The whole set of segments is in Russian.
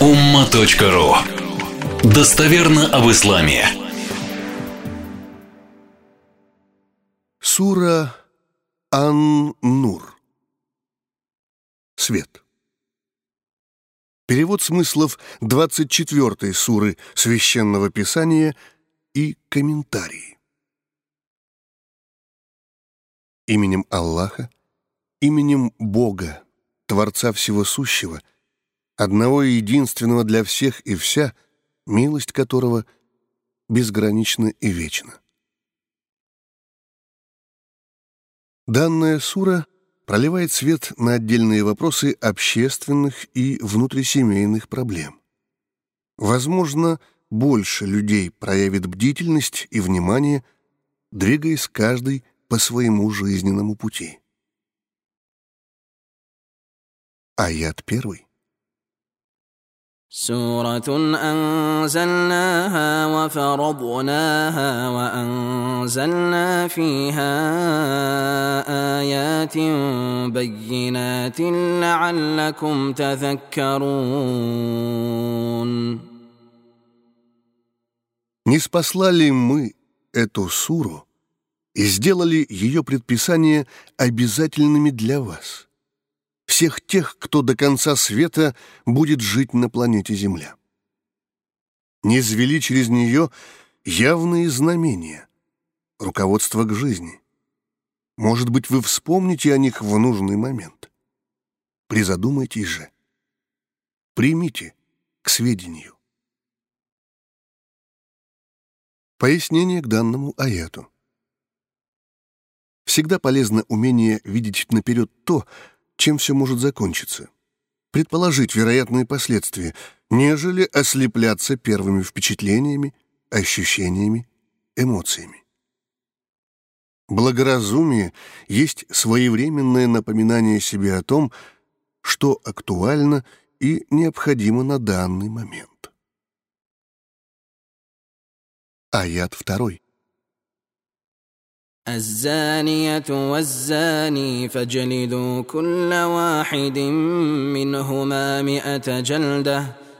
umma.ru Достоверно об исламе. Сура Ан-Нур. Свет. Перевод смыслов 24 суры Священного Писания и комментарии. Именем Аллаха, именем Бога, Творца Всего Сущего — одного и единственного для всех и вся, милость которого безгранична и вечна. Данная сура проливает свет на отдельные вопросы общественных и внутрисемейных проблем. Возможно, больше людей проявит бдительность и внимание, двигаясь каждый по своему жизненному пути. Аят первый. سورة أنزلناها وفرضناها وأنزلنا فيها آيات بينات لعلكم تذكرون Не спаслали мы эту суру и сделали ее предписания обязательными для вас – Всех тех, кто до конца света будет жить на планете Земля. Не извели через нее явные знамения, руководство к жизни. Может быть, вы вспомните о них в нужный момент. Призадумайтесь же. Примите к сведению. Пояснение к данному аяту. Всегда полезно умение видеть наперед то, чем все может закончиться. Предположить вероятные последствия, нежели ослепляться первыми впечатлениями, ощущениями, эмоциями. Благоразумие есть своевременное напоминание себе о том, что актуально и необходимо на данный момент. Аят второй. الزانية والزاني فاجلدوا كل واحد منهما مئة جلدة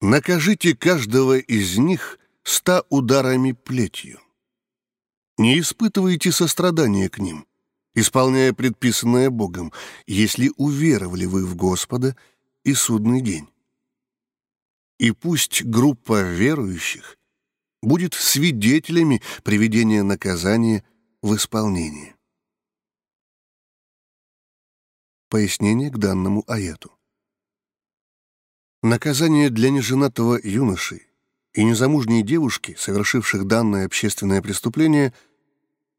Накажите каждого из них ста ударами плетью. Не испытывайте сострадания к ним, исполняя предписанное Богом, если уверовали вы в Господа и судный день. И пусть группа верующих будет свидетелями приведения наказания в исполнение. Пояснение к данному аяту. Наказание для неженатого юноши и незамужней девушки, совершивших данное общественное преступление,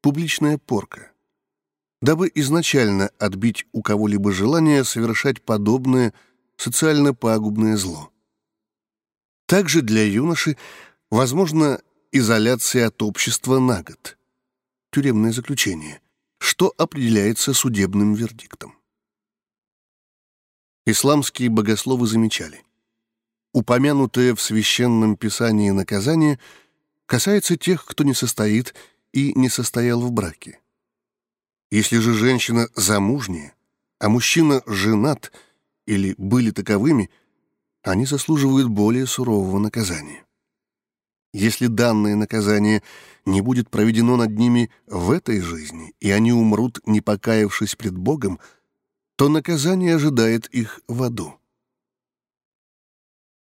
публичная порка, дабы изначально отбить у кого-либо желание совершать подобное социально пагубное зло. Также для юноши возможно изоляция от общества на год, тюремное заключение, что определяется судебным вердиктом. Исламские богословы замечали, упомянутое в Священном Писании наказание касается тех, кто не состоит и не состоял в браке. Если же женщина замужняя, а мужчина женат или были таковыми, они заслуживают более сурового наказания. Если данное наказание не будет проведено над ними в этой жизни, и они умрут, не покаявшись пред Богом, то наказание ожидает их в аду.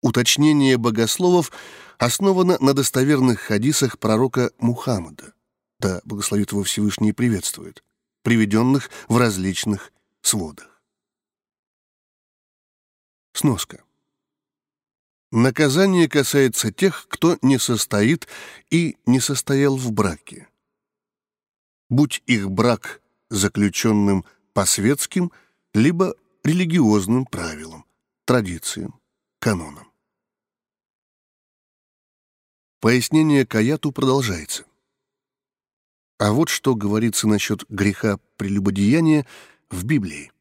Уточнение богословов основано на достоверных хадисах пророка Мухаммада, да благословит его Всевышний приветствует, приведенных в различных сводах. Сноска. Наказание касается тех, кто не состоит и не состоял в браке. Будь их брак заключенным по светским либо религиозным правилам, традициям канонам. Пояснение Каяту продолжается. А вот что говорится насчет греха прелюбодеяния в Библии.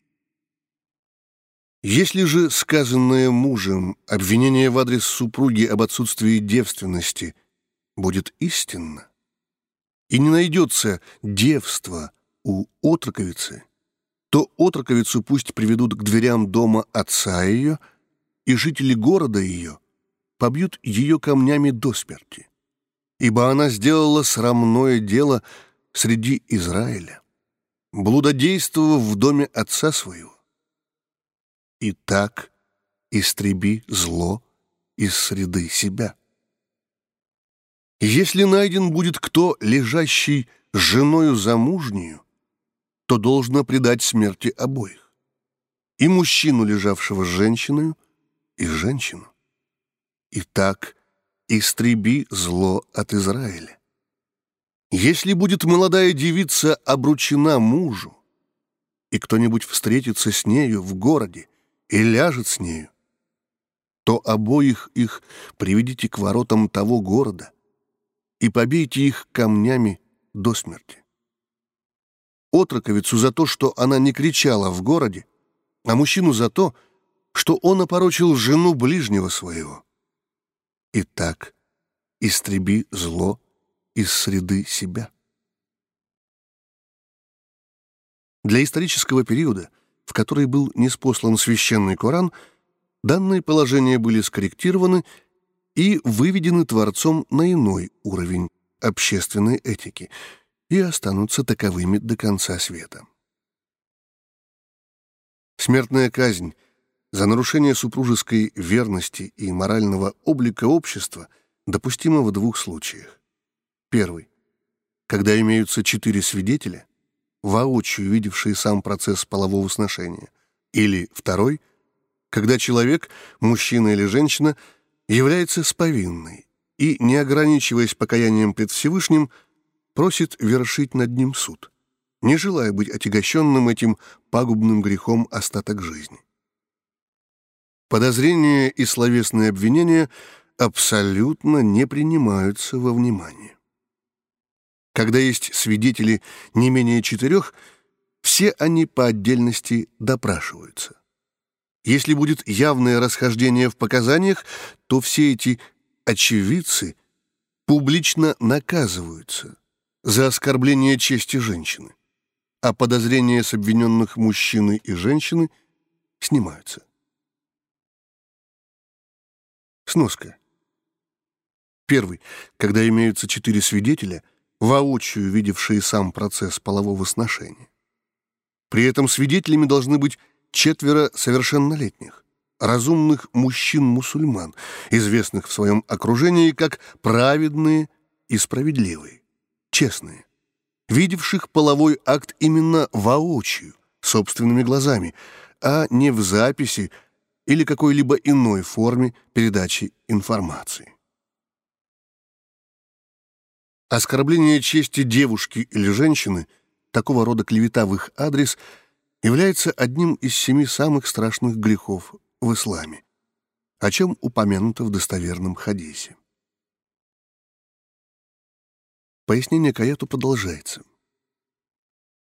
Если же сказанное мужем обвинение в адрес супруги об отсутствии девственности будет истинно, и не найдется девства у отроковицы, то отроковицу пусть приведут к дверям дома отца ее, и жители города ее побьют ее камнями до смерти, ибо она сделала срамное дело среди Израиля, блудодействовав в доме отца своего. И так истреби зло из среды себя. Если найден будет кто, лежащий женою замужнюю, то должно предать смерти обоих. И мужчину, лежавшего с женщиной, и женщину. И так истреби зло от Израиля. Если будет молодая девица обручена мужу, и кто-нибудь встретится с нею в городе и ляжет с нею, то обоих их приведите к воротам того города и побейте их камнями до смерти. Отроковицу за то, что она не кричала в городе, а мужчину за то, что он опорочил жену ближнего своего. Итак, истреби зло из среды себя. Для исторического периода, в который был неспослан священный Коран, данные положения были скорректированы и выведены Творцом на иной уровень общественной этики и останутся таковыми до конца света. Смертная казнь — за нарушение супружеской верности и морального облика общества допустимо в двух случаях. Первый. Когда имеются четыре свидетеля, воочию видевшие сам процесс полового сношения. Или второй. Когда человек, мужчина или женщина, является сповинной и, не ограничиваясь покаянием пред Всевышним, просит вершить над ним суд, не желая быть отягощенным этим пагубным грехом остаток жизни. Подозрения и словесные обвинения абсолютно не принимаются во внимание. Когда есть свидетели не менее четырех, все они по отдельности допрашиваются. Если будет явное расхождение в показаниях, то все эти очевидцы публично наказываются за оскорбление чести женщины, а подозрения с обвиненных мужчины и женщины снимаются. Сноска. Первый. Когда имеются четыре свидетеля, воочию видевшие сам процесс полового сношения. При этом свидетелями должны быть четверо совершеннолетних, разумных мужчин-мусульман, известных в своем окружении как праведные и справедливые, честные, видевших половой акт именно воочию, собственными глазами, а не в записи, или какой-либо иной форме передачи информации. Оскорбление чести девушки или женщины, такого рода клевета в их адрес, является одним из семи самых страшных грехов в исламе, о чем упомянуто в достоверном хадисе. Пояснение Каяту продолжается.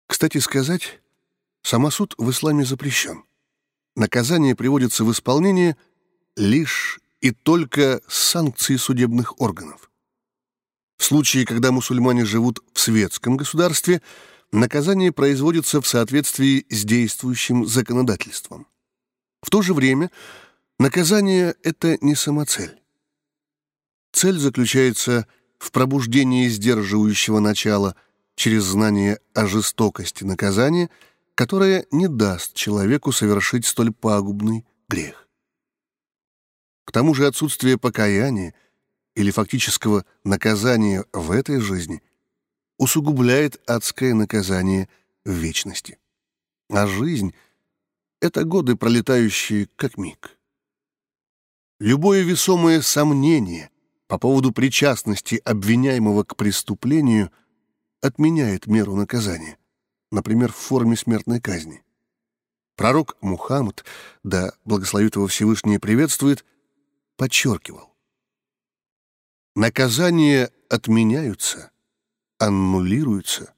Кстати сказать, самосуд в исламе запрещен наказание приводится в исполнение лишь и только с санкцией судебных органов. В случае, когда мусульмане живут в светском государстве, наказание производится в соответствии с действующим законодательством. В то же время наказание — это не самоцель. Цель заключается в пробуждении сдерживающего начала через знание о жестокости наказания — которая не даст человеку совершить столь пагубный грех. К тому же отсутствие покаяния или фактического наказания в этой жизни усугубляет адское наказание в вечности. А жизнь — это годы, пролетающие как миг. Любое весомое сомнение по поводу причастности обвиняемого к преступлению отменяет меру наказания например, в форме смертной казни. Пророк Мухаммад, да благословит его Всевышний приветствует, подчеркивал. Наказания отменяются, аннулируются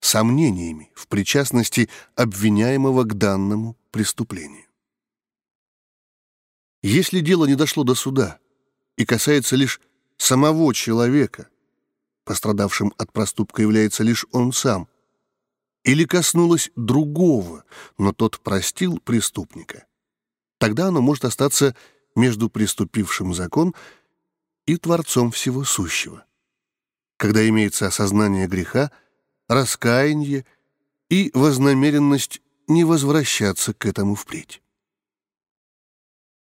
сомнениями в причастности обвиняемого к данному преступлению. Если дело не дошло до суда и касается лишь самого человека, пострадавшим от проступка является лишь он сам, или коснулось другого, но тот простил преступника, тогда оно может остаться между приступившим закон и Творцом Всего Сущего. Когда имеется осознание греха, раскаяние и вознамеренность не возвращаться к этому впредь.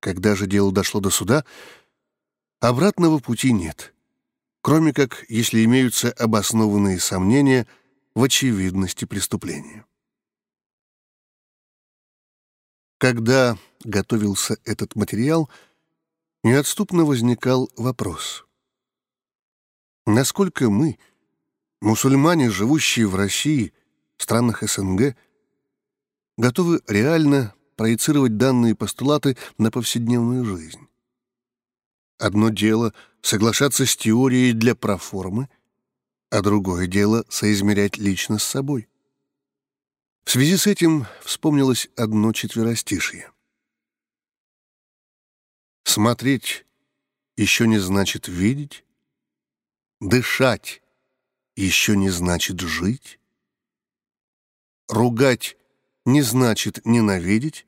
Когда же дело дошло до суда, обратного пути нет, кроме как если имеются обоснованные сомнения в очевидности преступления. Когда готовился этот материал, неотступно возникал вопрос. Насколько мы, мусульмане, живущие в России, странах СНГ, готовы реально проецировать данные постулаты на повседневную жизнь? Одно дело — соглашаться с теорией для проформы, а другое дело — соизмерять лично с собой. В связи с этим вспомнилось одно четверостишье. Смотреть еще не значит видеть, дышать еще не значит жить, ругать не значит ненавидеть,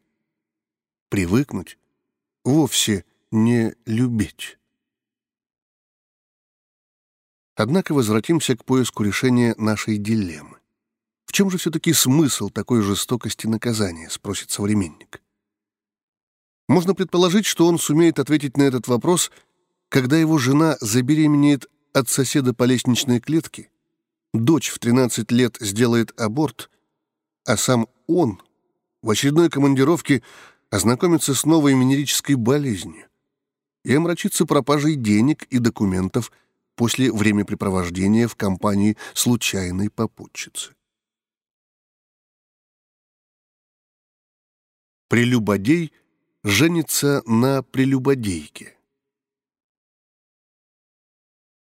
привыкнуть вовсе не любить. Однако возвратимся к поиску решения нашей дилеммы. В чем же все-таки смысл такой жестокости наказания, спросит современник. Можно предположить, что он сумеет ответить на этот вопрос, когда его жена забеременеет от соседа по лестничной клетке, дочь в 13 лет сделает аборт, а сам он в очередной командировке ознакомится с новой венерической болезнью и омрачится пропажей денег и документов после времяпрепровождения в компании случайной попутчицы. Прелюбодей женится на прелюбодейке.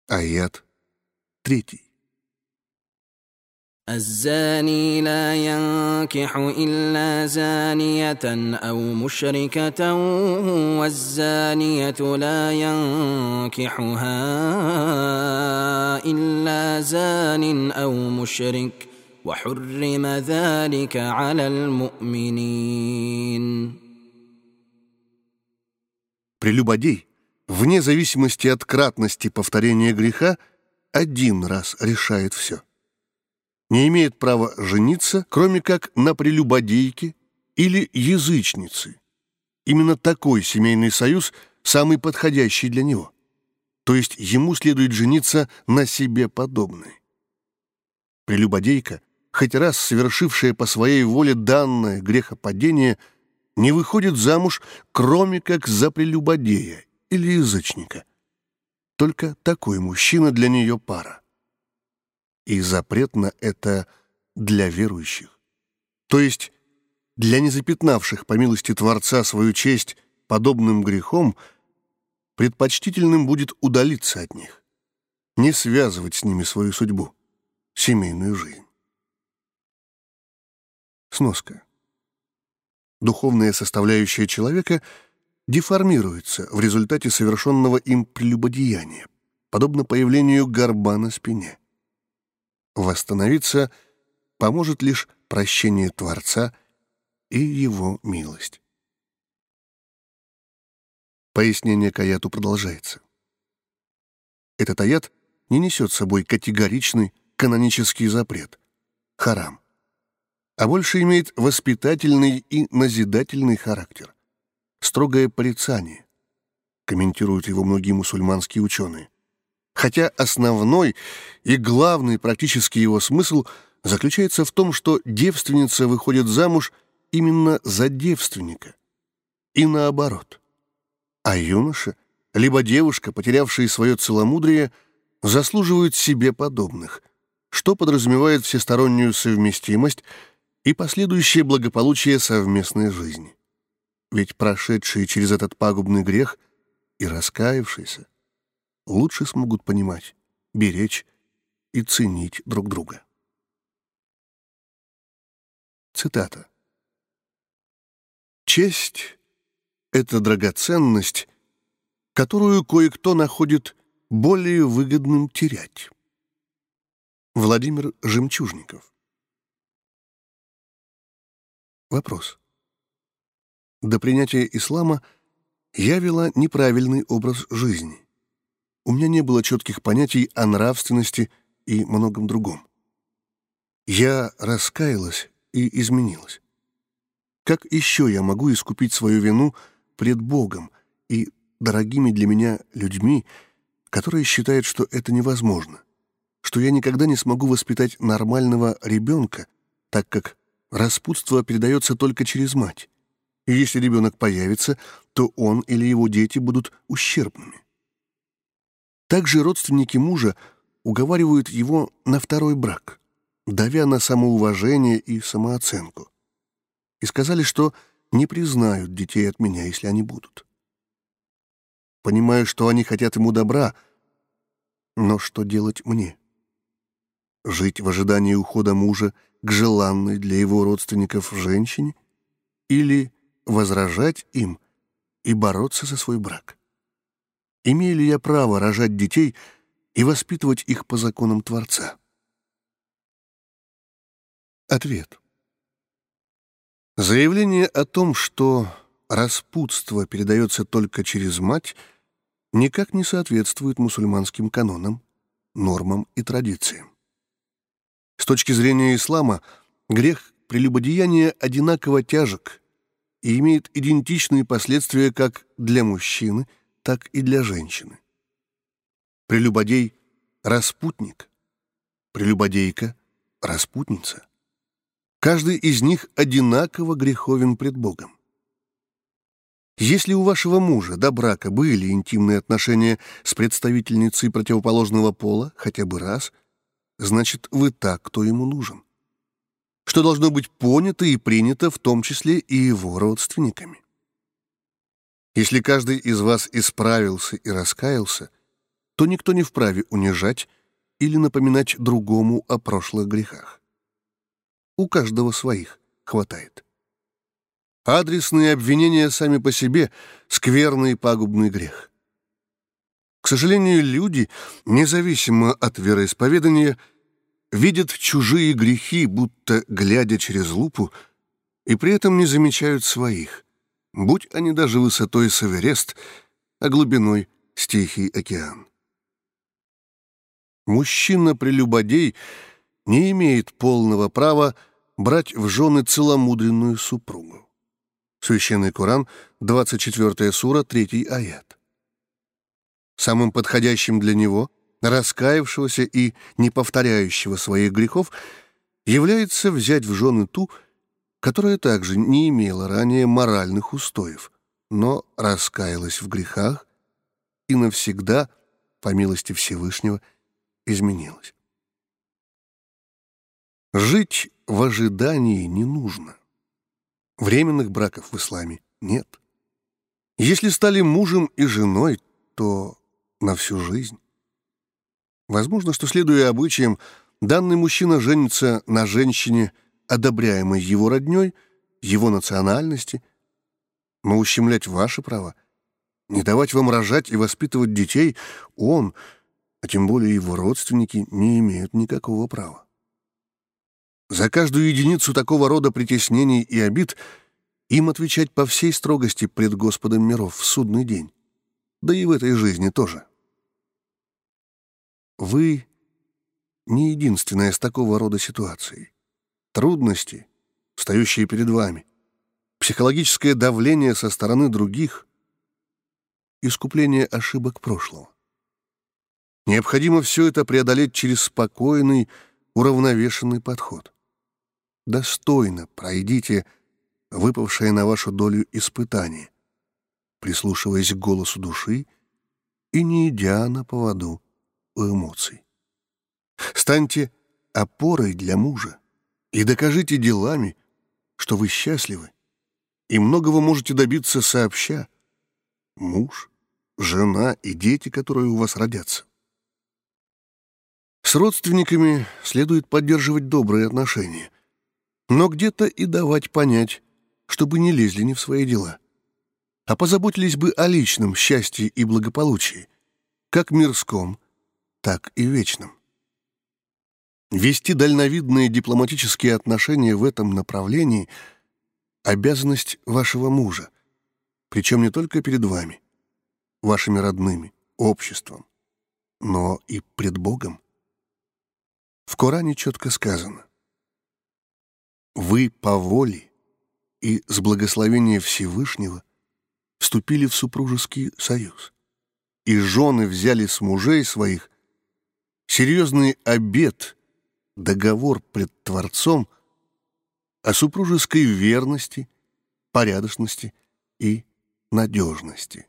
Аят третий. الزاني لا ينكح إلا زانية أو مشركة والزانية لا ينكحها إلا زان أو مشرك وحرم ذلك على المؤمنين Прелюбодей, вне зависимости от кратности повторения греха, один раз решает все. Не имеет права жениться, кроме как на прелюбодейке или язычнице. Именно такой семейный союз самый подходящий для него. То есть ему следует жениться на себе подобной. Прелюбодейка хоть раз совершившая по своей воле данное грехопадение, не выходит замуж, кроме как за прелюбодея или язычника. Только такой мужчина для нее пара. И запрет на это для верующих. То есть для незапятнавших по милости Творца свою честь подобным грехом, предпочтительным будет удалиться от них, не связывать с ними свою судьбу, семейную жизнь. Сноска. Духовная составляющая человека деформируется в результате совершенного им прелюбодеяния, подобно появлению горба на спине. Восстановиться поможет лишь прощение Творца и его милость. Пояснение к аяту продолжается. Этот аят не несет собой категоричный канонический запрет — харам а больше имеет воспитательный и назидательный характер. Строгое порицание, комментируют его многие мусульманские ученые. Хотя основной и главный практический его смысл заключается в том, что девственница выходит замуж именно за девственника. И наоборот. А юноша, либо девушка, потерявшие свое целомудрие, заслуживают себе подобных, что подразумевает всестороннюю совместимость и последующее благополучие совместной жизни. Ведь прошедшие через этот пагубный грех и раскаявшиеся лучше смогут понимать, беречь и ценить друг друга. Цитата. «Честь — это драгоценность, которую кое-кто находит более выгодным терять». Владимир Жемчужников. Вопрос. До принятия ислама я вела неправильный образ жизни. У меня не было четких понятий о нравственности и многом другом. Я раскаялась и изменилась. Как еще я могу искупить свою вину пред Богом и дорогими для меня людьми, которые считают, что это невозможно, что я никогда не смогу воспитать нормального ребенка, так как распутство передается только через мать, и если ребенок появится, то он или его дети будут ущербными. Также родственники мужа уговаривают его на второй брак давя на самоуважение и самооценку. И сказали, что не признают детей от меня, если они будут. Понимаю, что они хотят ему добра, но что делать мне? Жить в ожидании ухода мужа к желанной для его родственников женщине? Или возражать им и бороться за свой брак? Имею ли я право рожать детей и воспитывать их по законам Творца? Ответ. Заявление о том, что распутство передается только через мать, никак не соответствует мусульманским канонам, нормам и традициям. С точки зрения ислама, грех прелюбодеяния одинаково тяжек и имеет идентичные последствия как для мужчины, так и для женщины. Прелюбодей — распутник, прелюбодейка — распутница. Каждый из них одинаково греховен пред Богом. Если у вашего мужа до брака были интимные отношения с представительницей противоположного пола хотя бы раз, значит, вы так, кто ему нужен. Что должно быть понято и принято в том числе и его родственниками. Если каждый из вас исправился и раскаялся, то никто не вправе унижать или напоминать другому о прошлых грехах. У каждого своих хватает. Адресные обвинения сами по себе — скверный и пагубный грех. К сожалению, люди, независимо от вероисповедания, видят чужие грехи, будто глядя через лупу, и при этом не замечают своих, будь они даже высотой с Эверест, а глубиной — с Тихий океан. Мужчина-прелюбодей не имеет полного права брать в жены целомудренную супругу. Священный Коран, 24 сура, 3 аят. Самым подходящим для него, раскаявшегося и не повторяющего своих грехов, является взять в жены ту, которая также не имела ранее моральных устоев, но раскаялась в грехах и навсегда, по милости Всевышнего, изменилась. Жить в ожидании не нужно. Временных браков в исламе нет. Если стали мужем и женой, то на всю жизнь. Возможно, что, следуя обычаям, данный мужчина женится на женщине, одобряемой его родней, его национальности, но ущемлять ваши права, не давать вам рожать и воспитывать детей, он, а тем более его родственники, не имеют никакого права. За каждую единицу такого рода притеснений и обид им отвечать по всей строгости пред Господом миров в судный день. Да и в этой жизни тоже. Вы не единственная с такого рода ситуацией. Трудности, встающие перед вами, психологическое давление со стороны других, искупление ошибок прошлого. Необходимо все это преодолеть через спокойный, уравновешенный подход достойно пройдите выпавшее на вашу долю испытание, прислушиваясь к голосу души и не идя на поводу у эмоций. Станьте опорой для мужа и докажите делами, что вы счастливы, и многого можете добиться сообща. Муж жена и дети, которые у вас родятся. С родственниками следует поддерживать добрые отношения, но где-то и давать понять, чтобы не лезли не в свои дела, а позаботились бы о личном счастье и благополучии, как мирском, так и вечном. Вести дальновидные дипломатические отношения в этом направлении — обязанность вашего мужа, причем не только перед вами, вашими родными, обществом, но и пред Богом. В Коране четко сказано «Вы по воле и с благословения Всевышнего вступили в супружеский союз, и жены взяли с мужей своих серьезный обет, договор пред Творцом о супружеской верности, порядочности и надежности.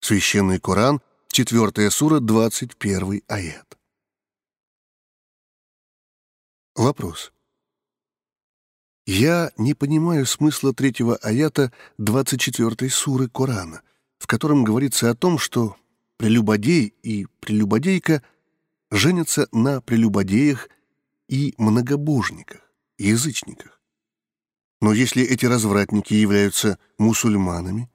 Священный Коран, 4 сура, 21 аят. Вопрос. Я не понимаю смысла третьего аята 24 суры Корана, в котором говорится о том, что прелюбодей и прелюбодейка женятся на прелюбодеях и многобожниках, язычниках. Но если эти развратники являются мусульманами,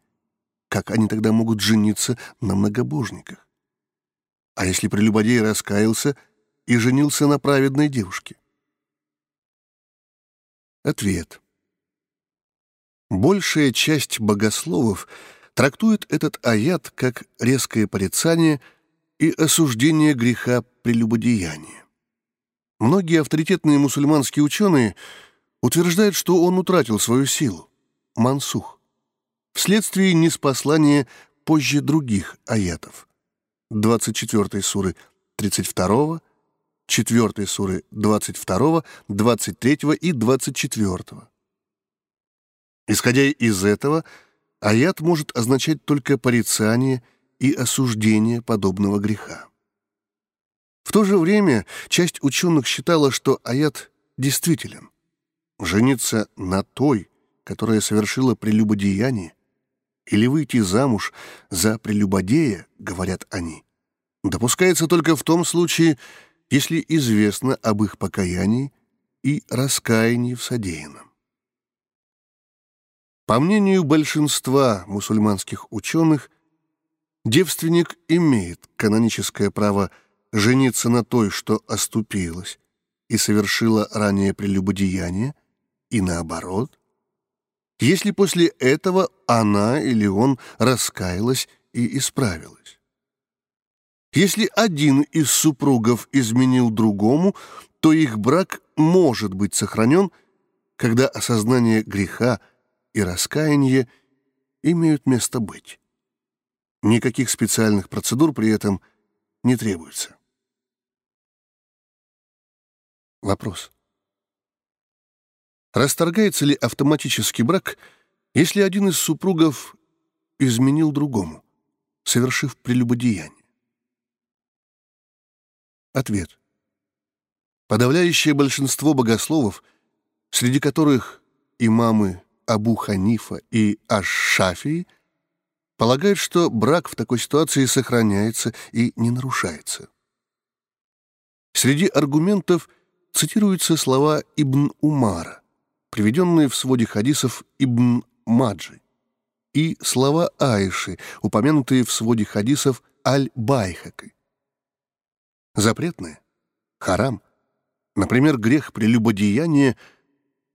как они тогда могут жениться на многобожниках? А если прелюбодей раскаялся и женился на праведной девушке? Ответ. Большая часть богословов трактует этот аят как резкое порицание и осуждение греха прелюбодеяния. Многие авторитетные мусульманские ученые утверждают, что он утратил свою силу, мансух, вследствие неспослания позже других аятов, 24 суры 32 4 суры 22, 23 и 24. Исходя из этого, аят может означать только порицание и осуждение подобного греха. В то же время часть ученых считала, что аят действителен. Жениться на той, которая совершила прелюбодеяние, или выйти замуж за прелюбодея, говорят они, допускается только в том случае, если известно об их покаянии и раскаянии в содеянном. По мнению большинства мусульманских ученых, девственник имеет каноническое право жениться на той, что оступилась и совершила ранее прелюбодеяние, и наоборот, если после этого она или он раскаялась и исправилась. Если один из супругов изменил другому, то их брак может быть сохранен, когда осознание греха и раскаяние имеют место быть. Никаких специальных процедур при этом не требуется. Вопрос. Расторгается ли автоматический брак, если один из супругов изменил другому, совершив прелюбодеяние? Ответ. Подавляющее большинство богословов, среди которых имамы Абу Ханифа и Аш-Шафии, полагают, что брак в такой ситуации сохраняется и не нарушается. Среди аргументов цитируются слова Ибн Умара, приведенные в своде хадисов Ибн Маджи, и слова Аиши, упомянутые в своде хадисов Аль-Байхаки запретное, харам. Например, грех прелюбодеяния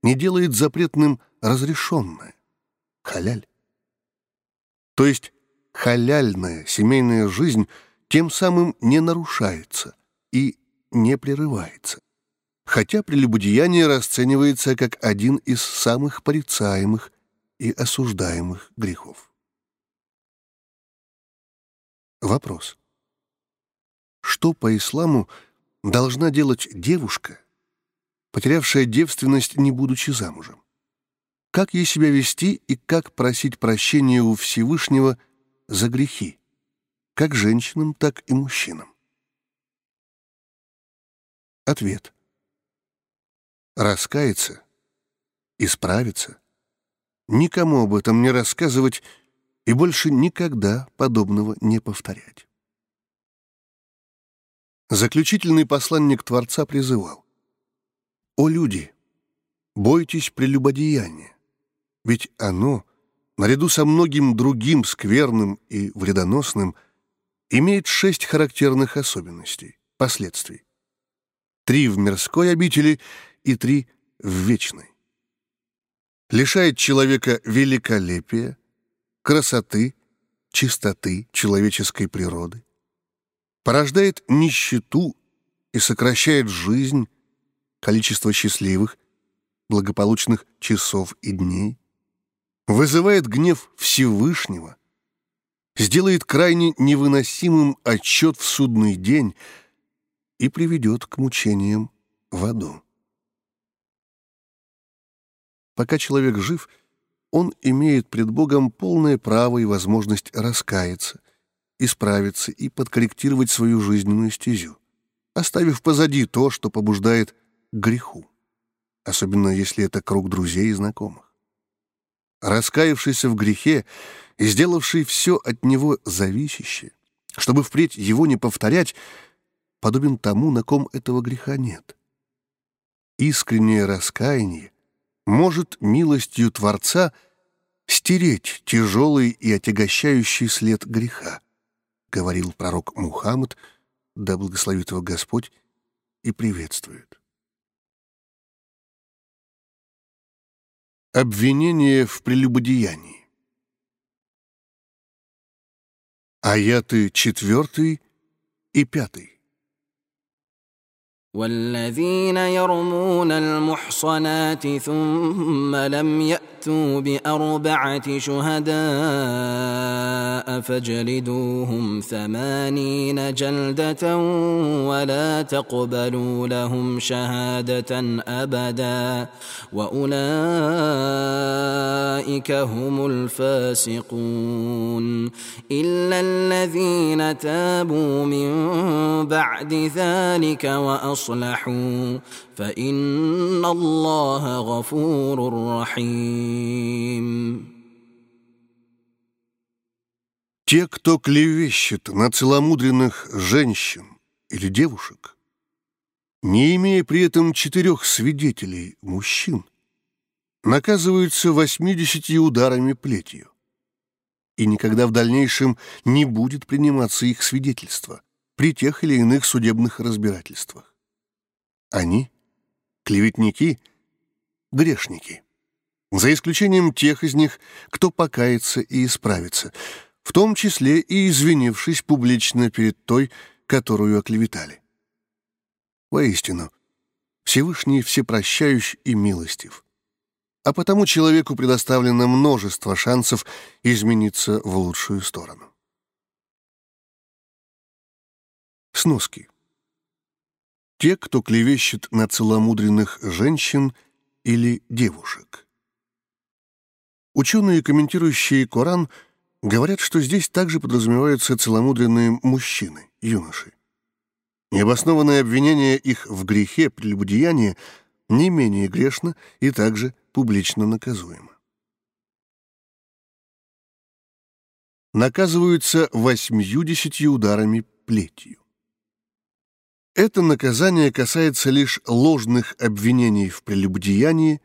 не делает запретным разрешенное, халяль. То есть халяльная семейная жизнь тем самым не нарушается и не прерывается, хотя прелюбодеяние расценивается как один из самых порицаемых и осуждаемых грехов. Вопрос что по исламу должна делать девушка, потерявшая девственность, не будучи замужем? Как ей себя вести и как просить прощения у Всевышнего за грехи, как женщинам, так и мужчинам? Ответ. Раскаяться, исправиться, никому об этом не рассказывать и больше никогда подобного не повторять. Заключительный посланник Творца призывал «О люди, бойтесь прелюбодеяния, ведь оно, наряду со многим другим скверным и вредоносным, имеет шесть характерных особенностей, последствий. Три в мирской обители и три в вечной. Лишает человека великолепия, красоты, чистоты человеческой природы, порождает нищету и сокращает жизнь, количество счастливых, благополучных часов и дней, вызывает гнев Всевышнего, сделает крайне невыносимым отчет в судный день и приведет к мучениям в аду. Пока человек жив, он имеет пред Богом полное право и возможность раскаяться, исправиться и подкорректировать свою жизненную стезю, оставив позади то, что побуждает к греху, особенно если это круг друзей и знакомых. Раскаявшийся в грехе и сделавший все от него зависящее, чтобы впредь его не повторять, подобен тому, на ком этого греха нет. Искреннее раскаяние может милостью Творца стереть тяжелый и отягощающий след греха, говорил пророк Мухаммад, да благословит его Господь и приветствует. Обвинение в прелюбодеянии. Аяты четвертый и пятый. والذين يرمون المحصنات ثم لم يأتوا بأربعة شهداء فاجلدوهم ثمانين جلدة ولا تقبلوا لهم شهادة أبدا. وأولئك هم الفاسقون. إلا الذين تابوا من بعد ذلك واصلحوا أصلحوا فإن الله غفور رحيم Те, кто клевещет на целомудренных женщин или девушек, не имея при этом четырех свидетелей мужчин, наказываются восьмидесяти ударами плетью, и никогда в дальнейшем не будет приниматься их свидетельство при тех или иных судебных разбирательствах. Они — клеветники, грешники. За исключением тех из них, кто покается и исправится, в том числе и извинившись публично перед той, которую оклеветали. Воистину, Всевышний всепрощающ и милостив. А потому человеку предоставлено множество шансов измениться в лучшую сторону. Сноски те, кто клевещет на целомудренных женщин или девушек. Ученые, комментирующие Коран, говорят, что здесь также подразумеваются целомудренные мужчины, юноши. Необоснованное обвинение их в грехе прелюбодеяния не менее грешно и также публично наказуемо. Наказываются восьмью-десятью ударами плетью. Это наказание касается лишь ложных обвинений в прелюбодеянии,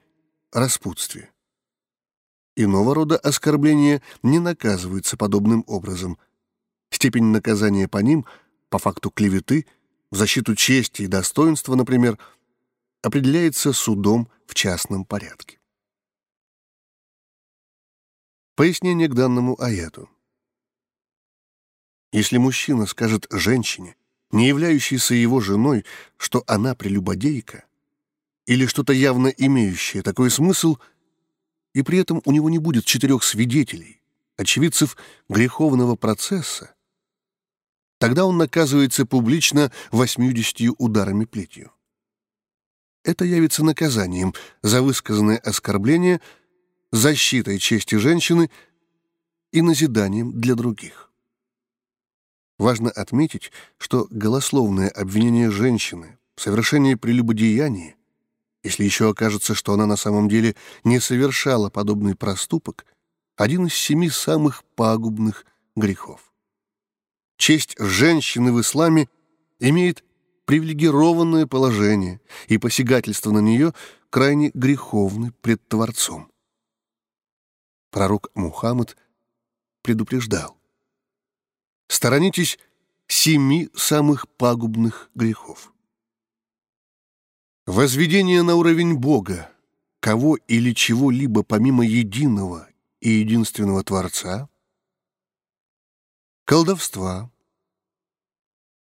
распутстве. Иного рода оскорбления не наказываются подобным образом. Степень наказания по ним, по факту клеветы, в защиту чести и достоинства, например, определяется судом в частном порядке. Пояснение к данному аяту. Если мужчина скажет женщине, не являющейся его женой, что она прелюбодейка, или что-то явно имеющее такой смысл, и при этом у него не будет четырех свидетелей, очевидцев греховного процесса, тогда он наказывается публично восьмидесятью ударами плетью. Это явится наказанием за высказанное оскорбление, защитой чести женщины и назиданием для других. Важно отметить, что голословное обвинение женщины в совершении прелюбодеяния, если еще окажется, что она на самом деле не совершала подобный проступок, один из семи самых пагубных грехов. Честь женщины в исламе имеет привилегированное положение, и посягательство на нее крайне греховны пред Творцом. Пророк Мухаммад предупреждал. Сторонитесь семи самых пагубных грехов. Возведение на уровень Бога, кого или чего-либо помимо единого и единственного Творца, колдовства,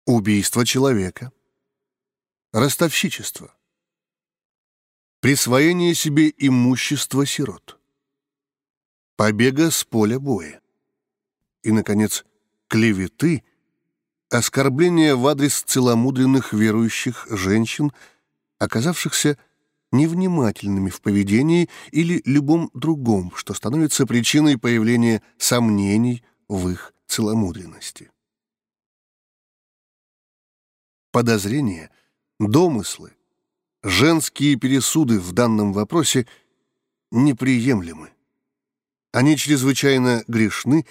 убийство человека, ростовщичество, присвоение себе имущества сирот, побега с поля боя. И, наконец, клеветы, оскорбления в адрес целомудренных верующих женщин, оказавшихся невнимательными в поведении или любом другом, что становится причиной появления сомнений в их целомудренности. Подозрения, домыслы, женские пересуды в данном вопросе неприемлемы. Они чрезвычайно грешны,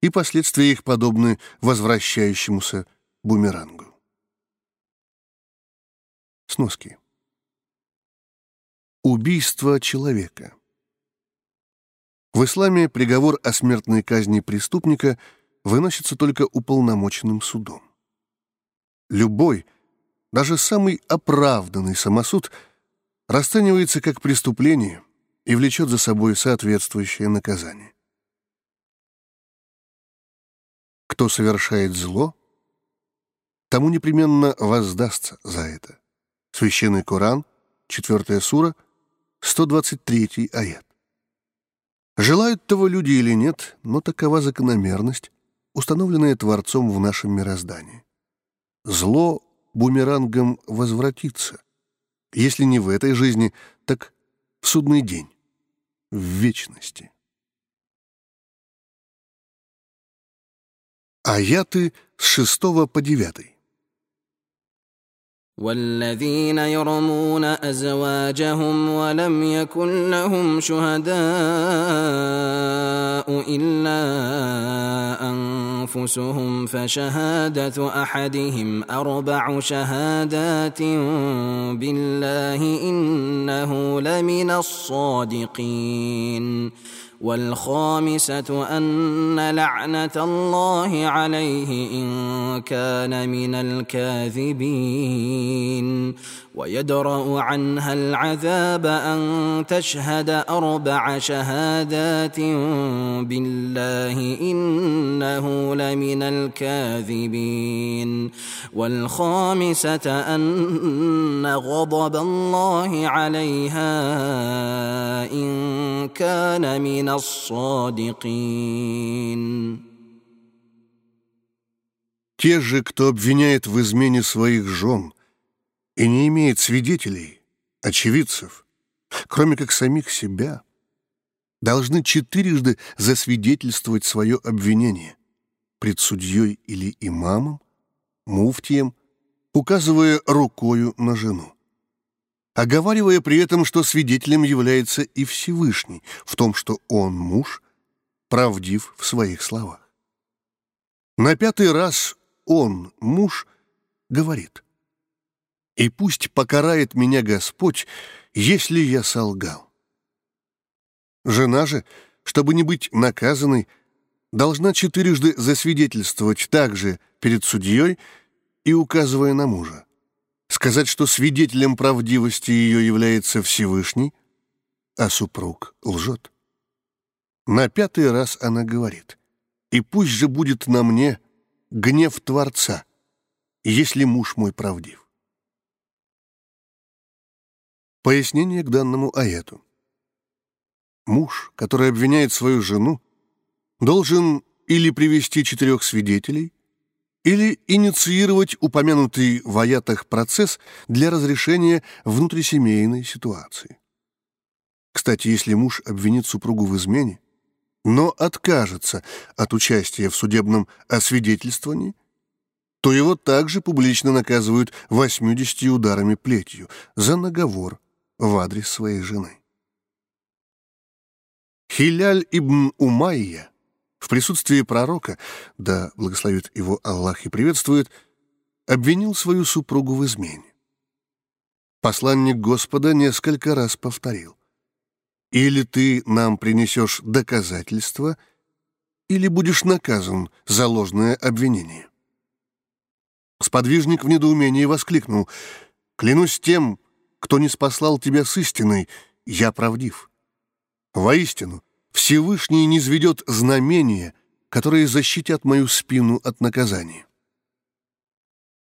и последствия их подобны возвращающемуся бумерангу. Сноски. Убийство человека. В исламе приговор о смертной казни преступника выносится только уполномоченным судом. Любой, даже самый оправданный самосуд расценивается как преступление и влечет за собой соответствующее наказание. Кто совершает зло, тому непременно воздастся за это. Священный Коран, 4 сура, 123 аят. Желают того люди или нет, но такова закономерность, установленная Творцом в нашем мироздании. Зло бумерангом возвратится, если не в этой жизни, так в судный день, в вечности. Аяты с 6 по 9. والذين يرمون ازواجهم ولم يكن لهم شهداء الا انفسهم فشهاده احدهم اربع شهادات بالله انه لمن الصادقين والخامسة أن لعنة الله عليه إن كان من الكاذبين. ويدرأ عنها العذاب أن تشهد أربع شهادات بالله إنه لمن الكاذبين والخامسة أن غضب الله عليها إن كان من الصادقين Те же, кто обвиняет в измене своих жен – и не имеет свидетелей, очевидцев, кроме как самих себя, должны четырежды засвидетельствовать свое обвинение пред судьей или имамом, муфтием, указывая рукою на жену, оговаривая при этом, что свидетелем является и Всевышний в том, что он, муж, правдив в своих словах. На пятый раз он, муж, говорит — и пусть покарает меня Господь, если я солгал. Жена же, чтобы не быть наказанной, должна четырежды засвидетельствовать также перед судьей и указывая на мужа. Сказать, что свидетелем правдивости ее является Всевышний, а супруг лжет. На пятый раз она говорит, «И пусть же будет на мне гнев Творца, если муж мой правдив». Пояснение к данному аяту. Муж, который обвиняет свою жену, должен или привести четырех свидетелей, или инициировать упомянутый в аятах процесс для разрешения внутрисемейной ситуации. Кстати, если муж обвинит супругу в измене, но откажется от участия в судебном освидетельствовании, то его также публично наказывают 80 ударами плетью за наговор в адрес своей жены. Хиляль ибн Умайя в присутствии пророка, да благословит его Аллах и приветствует, обвинил свою супругу в измене. Посланник Господа несколько раз повторил. «Или ты нам принесешь доказательства, или будешь наказан за ложное обвинение». Сподвижник в недоумении воскликнул. «Клянусь тем, кто не спаслал тебя с истиной, я правдив. Воистину, Всевышний низведет знамения, которые защитят мою спину от наказания».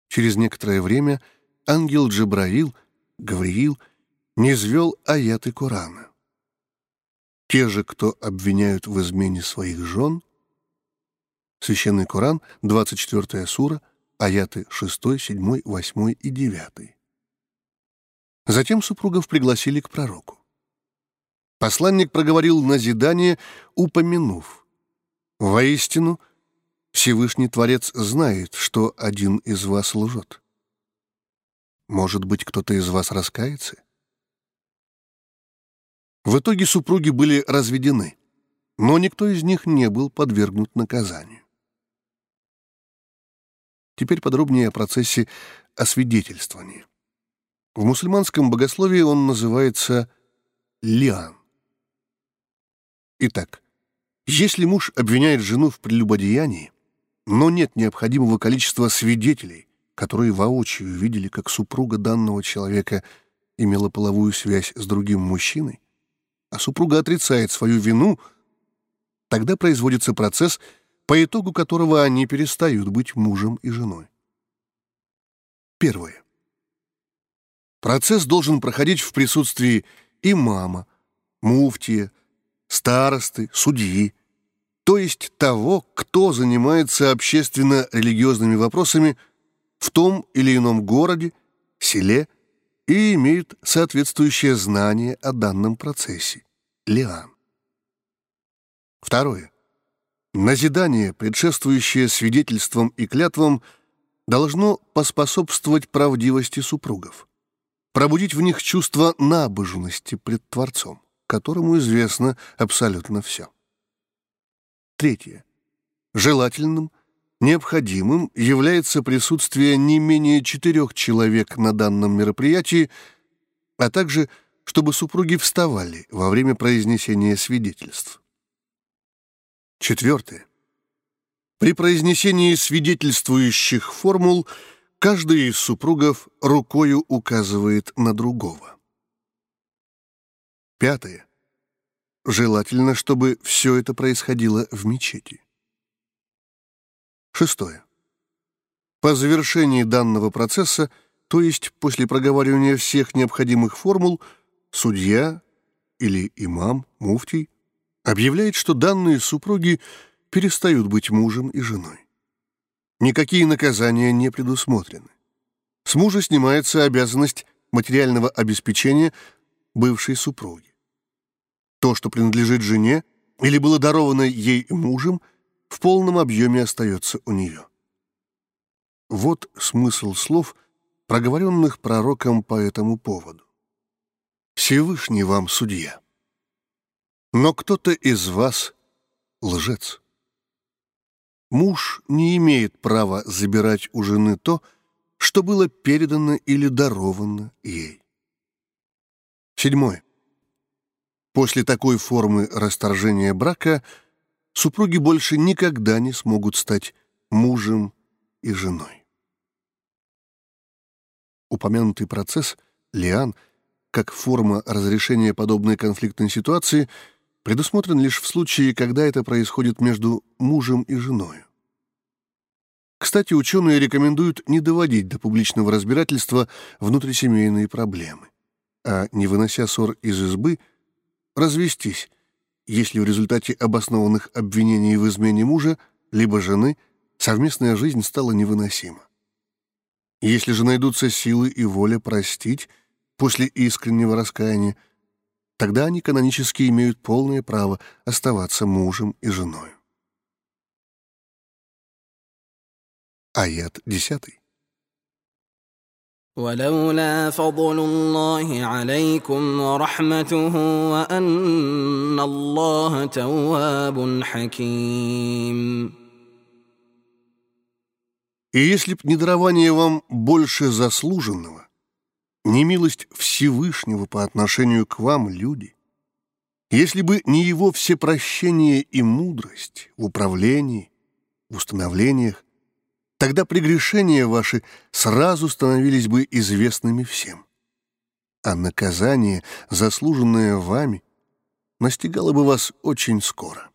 Через некоторое время ангел Джабраил — Гавриил не звел аяты Корана. Те же, кто обвиняют в измене своих жен, Священный Коран, 24 сура, аяты 6, 7, 8 и 9. Затем супругов пригласили к пророку. Посланник проговорил назидание, упомянув. «Воистину, Всевышний Творец знает, что один из вас лжет. Может быть, кто-то из вас раскается? В итоге супруги были разведены, но никто из них не был подвергнут наказанию. Теперь подробнее о процессе освидетельствования. В мусульманском богословии он называется лиан. Итак, если муж обвиняет жену в прелюбодеянии, но нет необходимого количества свидетелей, которые воочию видели, как супруга данного человека имела половую связь с другим мужчиной, а супруга отрицает свою вину, тогда производится процесс, по итогу которого они перестают быть мужем и женой. Первое. Процесс должен проходить в присутствии имама, муфтия, старосты, судьи, то есть того, кто занимается общественно-религиозными вопросами – в том или ином городе, селе и имеют соответствующее знание о данном процессе. Лиан. Второе. Назидание, предшествующее свидетельствам и клятвам, должно поспособствовать правдивости супругов, пробудить в них чувство набожности пред Творцом, которому известно абсолютно все. Третье. Желательным – Необходимым является присутствие не менее четырех человек на данном мероприятии, а также чтобы супруги вставали во время произнесения свидетельств. Четвертое. При произнесении свидетельствующих формул каждый из супругов рукою указывает на другого. Пятое. Желательно, чтобы все это происходило в мечети. Шестое. По завершении данного процесса, то есть после проговаривания всех необходимых формул, судья или имам, муфтий, объявляет, что данные супруги перестают быть мужем и женой. Никакие наказания не предусмотрены. С мужа снимается обязанность материального обеспечения бывшей супруги. То, что принадлежит жене или было даровано ей мужем – в полном объеме остается у нее. Вот смысл слов, проговоренных пророком по этому поводу. Всевышний вам судья. Но кто-то из вас лжец. Муж не имеет права забирать у жены то, что было передано или даровано ей. Седьмое. После такой формы расторжения брака – супруги больше никогда не смогут стать мужем и женой. Упомянутый процесс Лиан как форма разрешения подобной конфликтной ситуации предусмотрен лишь в случае, когда это происходит между мужем и женой. Кстати, ученые рекомендуют не доводить до публичного разбирательства внутрисемейные проблемы, а, не вынося ссор из избы, развестись, если в результате обоснованных обвинений в измене мужа либо жены совместная жизнь стала невыносима. Если же найдутся силы и воля простить после искреннего раскаяния, тогда они канонически имеют полное право оставаться мужем и женой. Аят 10. ولولا فضل الله عليكم ورحمته وأن الله تواب حكيم И если б не дарование вам больше заслуженного, не милость Всевышнего по отношению к вам, люди, если бы не его всепрощение и мудрость в управлении, в установлениях, тогда прегрешения ваши сразу становились бы известными всем. А наказание, заслуженное вами, настигало бы вас очень скоро.